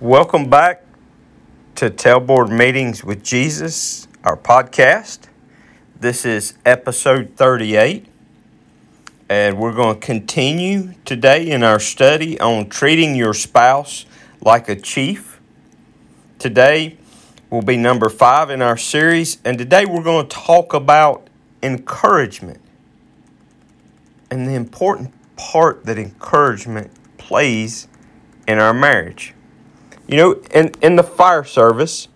Welcome back to Tailboard Meetings with Jesus, our podcast. This is episode 38, and we're going to continue today in our study on treating your spouse like a chief. Today will be number five in our series, and today we're going to talk about encouragement and the important part that encouragement plays in our marriage. You know, in, in the fire service,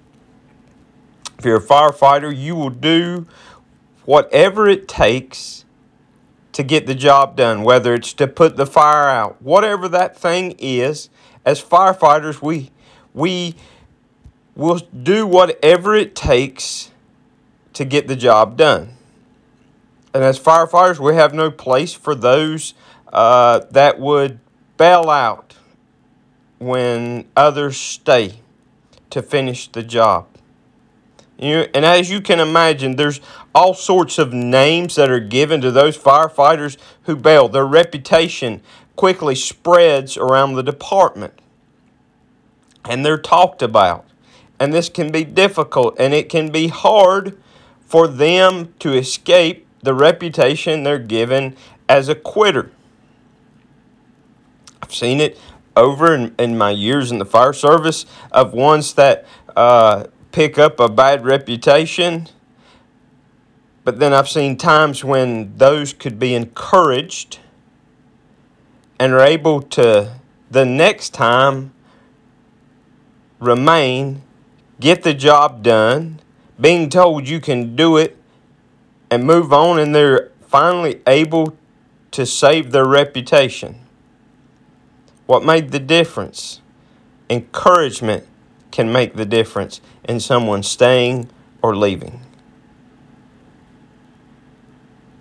if you're a firefighter, you will do whatever it takes to get the job done, whether it's to put the fire out, whatever that thing is. As firefighters, we we will do whatever it takes to get the job done. And as firefighters, we have no place for those uh, that would bail out when others stay to finish the job. You, and as you can imagine, there's all sorts of names that are given to those firefighters who bail. Their reputation quickly spreads around the department, and they're talked about. And this can be difficult, and it can be hard for them to escape the reputation they're given as a quitter. I've seen it over in, in my years in the fire service of ones that uh, pick up a bad reputation. But then I've seen times when those could be encouraged and are able to, the next time, remain, get the job done, being told you can do it, and move on, and they're finally able to save their reputation. What made the difference? Encouragement can make the difference in someone staying or leaving.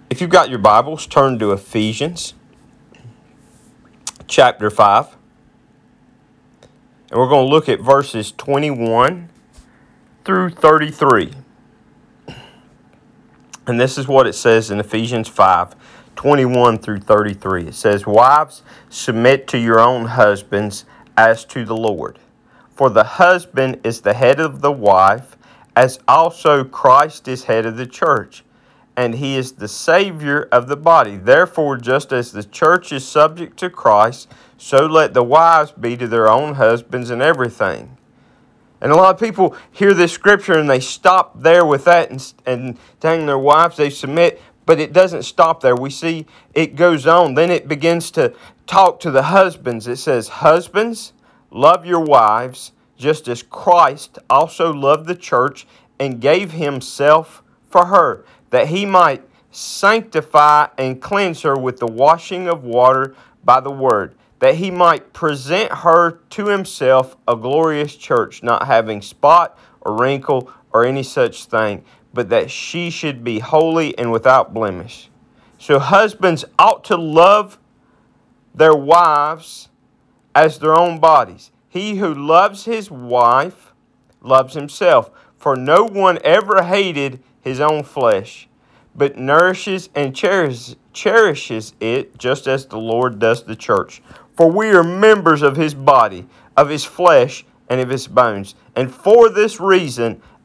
If you've got your Bibles, turn to Ephesians chapter 5. And we're going to look at verses 21 through 33. And this is what it says in Ephesians 5 21 through 33. It says, Wives, submit to your own husbands as to the Lord. For the husband is the head of the wife, as also Christ is head of the church, and he is the Savior of the body. Therefore, just as the church is subject to Christ, so let the wives be to their own husbands in everything. And a lot of people hear this scripture and they stop there with that and, and telling their wives they submit. But it doesn't stop there. We see it goes on. Then it begins to talk to the husbands. It says, Husbands, love your wives, just as Christ also loved the church and gave himself for her, that he might sanctify and cleanse her with the washing of water by the word, that he might present her to himself a glorious church, not having spot or wrinkle or any such thing but that she should be holy and without blemish. So husbands ought to love their wives as their own bodies. He who loves his wife loves himself, for no one ever hated his own flesh, but nourishes and cherishes it just as the Lord does the church. For we are members of his body, of his flesh, and of his bones. And for this reason,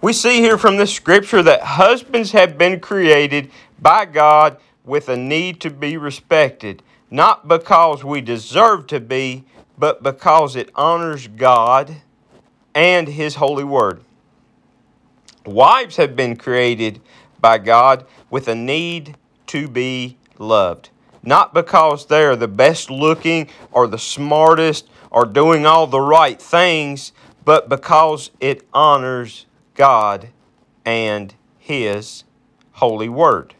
We see here from this scripture that husbands have been created by God with a need to be respected, not because we deserve to be, but because it honors God and His holy word. Wives have been created by God with a need to be loved, not because they are the best looking or the smartest or doing all the right things, but because it honors God and His holy word.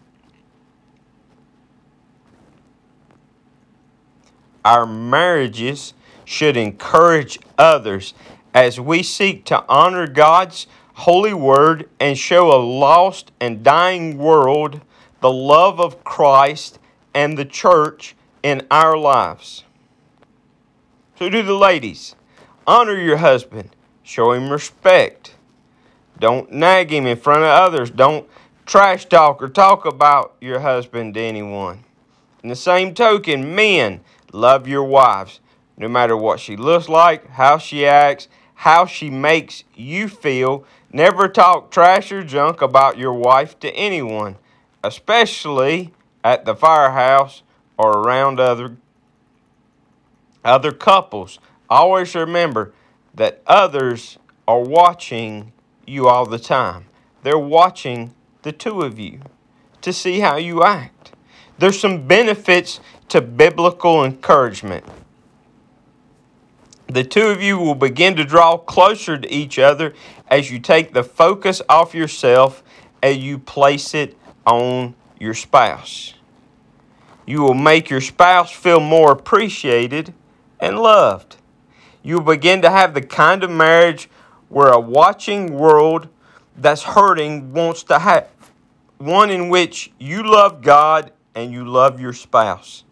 Our marriages should encourage others as we seek to honor God's holy word and show a lost and dying world the love of Christ and the church in our lives. So, do the ladies honor your husband, show him respect. Don't nag him in front of others. Don't trash talk or talk about your husband to anyone. In the same token, men, love your wives, no matter what she looks like, how she acts, how she makes you feel. Never talk trash or junk about your wife to anyone, especially at the firehouse or around other other couples. Always remember that others are watching you all the time. They're watching the two of you to see how you act. There's some benefits to biblical encouragement. The two of you will begin to draw closer to each other as you take the focus off yourself and you place it on your spouse. You will make your spouse feel more appreciated and loved. You will begin to have the kind of marriage where a watching world that's hurting wants to have one in which you love God and you love your spouse.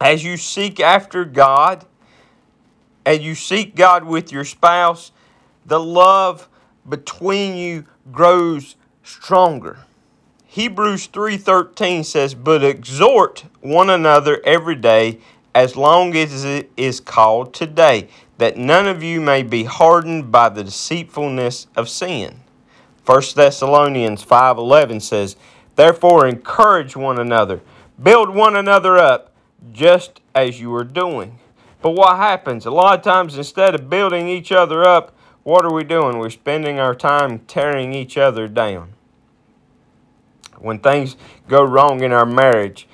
As you seek after God and you seek God with your spouse, the love between you grows stronger. Hebrews 3:13 says, "But exhort one another every day as long as it is called today, that none of you may be hardened by the deceitfulness of sin." 1 Thessalonians 5:11 says, "Therefore encourage one another, build one another up, just as you are doing." But what happens? A lot of times instead of building each other up, what are we doing? We're spending our time tearing each other down. When things go wrong in our marriage,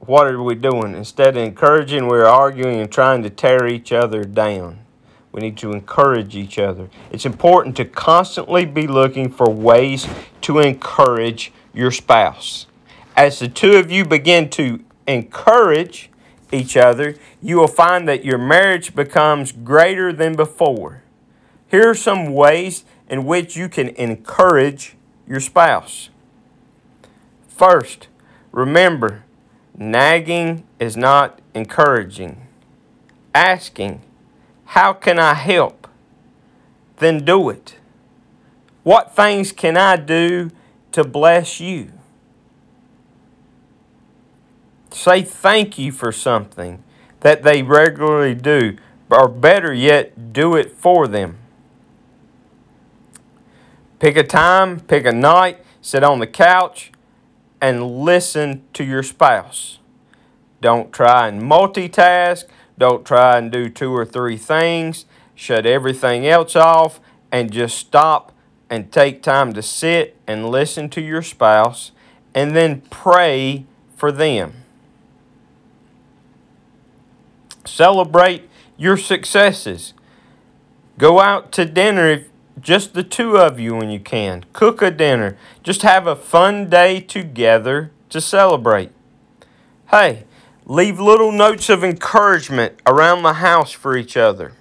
what are we doing? Instead of encouraging, we're arguing and trying to tear each other down. We need to encourage each other. It's important to constantly be looking for ways to encourage your spouse. As the two of you begin to encourage each other, you will find that your marriage becomes greater than before. Here are some ways in which you can encourage your spouse. First, remember Nagging is not encouraging. Asking, How can I help? Then do it. What things can I do to bless you? Say thank you for something that they regularly do, or better yet, do it for them. Pick a time, pick a night, sit on the couch, and listen to your spouse. Don't try and multitask. Don't try and do two or three things. Shut everything else off and just stop and take time to sit and listen to your spouse and then pray for them. Celebrate your successes. Go out to dinner if just the two of you when you can. Cook a dinner. Just have a fun day together to celebrate. Hey, leave little notes of encouragement around the house for each other.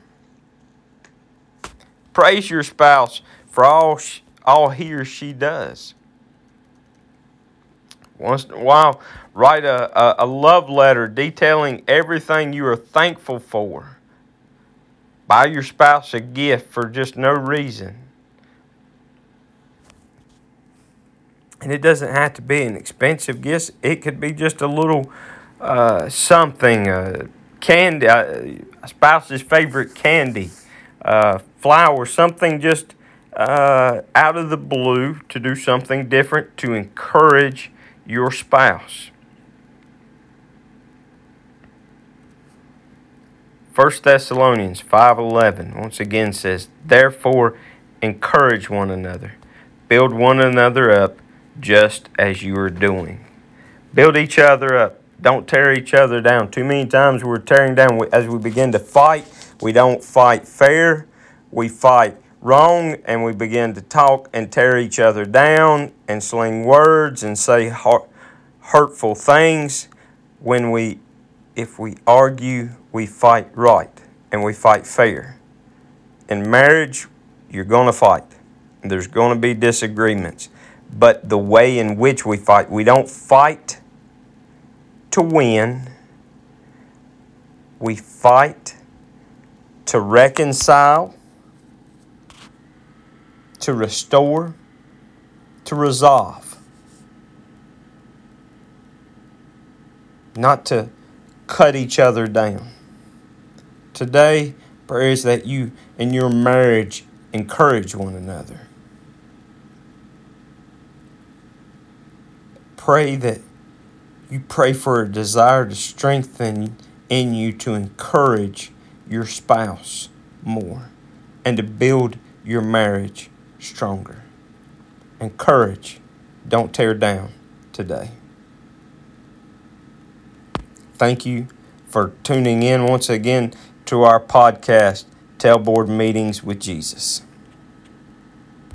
Praise your spouse for all, she, all he or she does. Once in a while, write a, a, a love letter detailing everything you are thankful for. Buy your spouse a gift for just no reason. And it doesn't have to be an expensive gift. It could be just a little uh, something, uh, candy, uh, a spouse's favorite candy, uh, flower, something just uh, out of the blue to do something different to encourage your spouse. 1 Thessalonians 5:11 once again says, "Therefore encourage one another, build one another up just as you are doing." Build each other up. Don't tear each other down. Too many times we're tearing down as we begin to fight. We don't fight fair. We fight wrong and we begin to talk and tear each other down and sling words and say hurtful things when we if we argue we fight right and we fight fair. In marriage, You're going to fight. There's going to be disagreements. But the way in which we fight, we don't fight to win, we fight to reconcile, to restore, to resolve. Not to cut each other down. Today, prayers that you in your marriage encourage one another. Pray that you pray for a desire to strengthen in you to encourage your spouse more and to build your marriage stronger. Encourage, don't tear down today. Thank you for tuning in once again to our podcast, Tailboard Meetings with Jesus.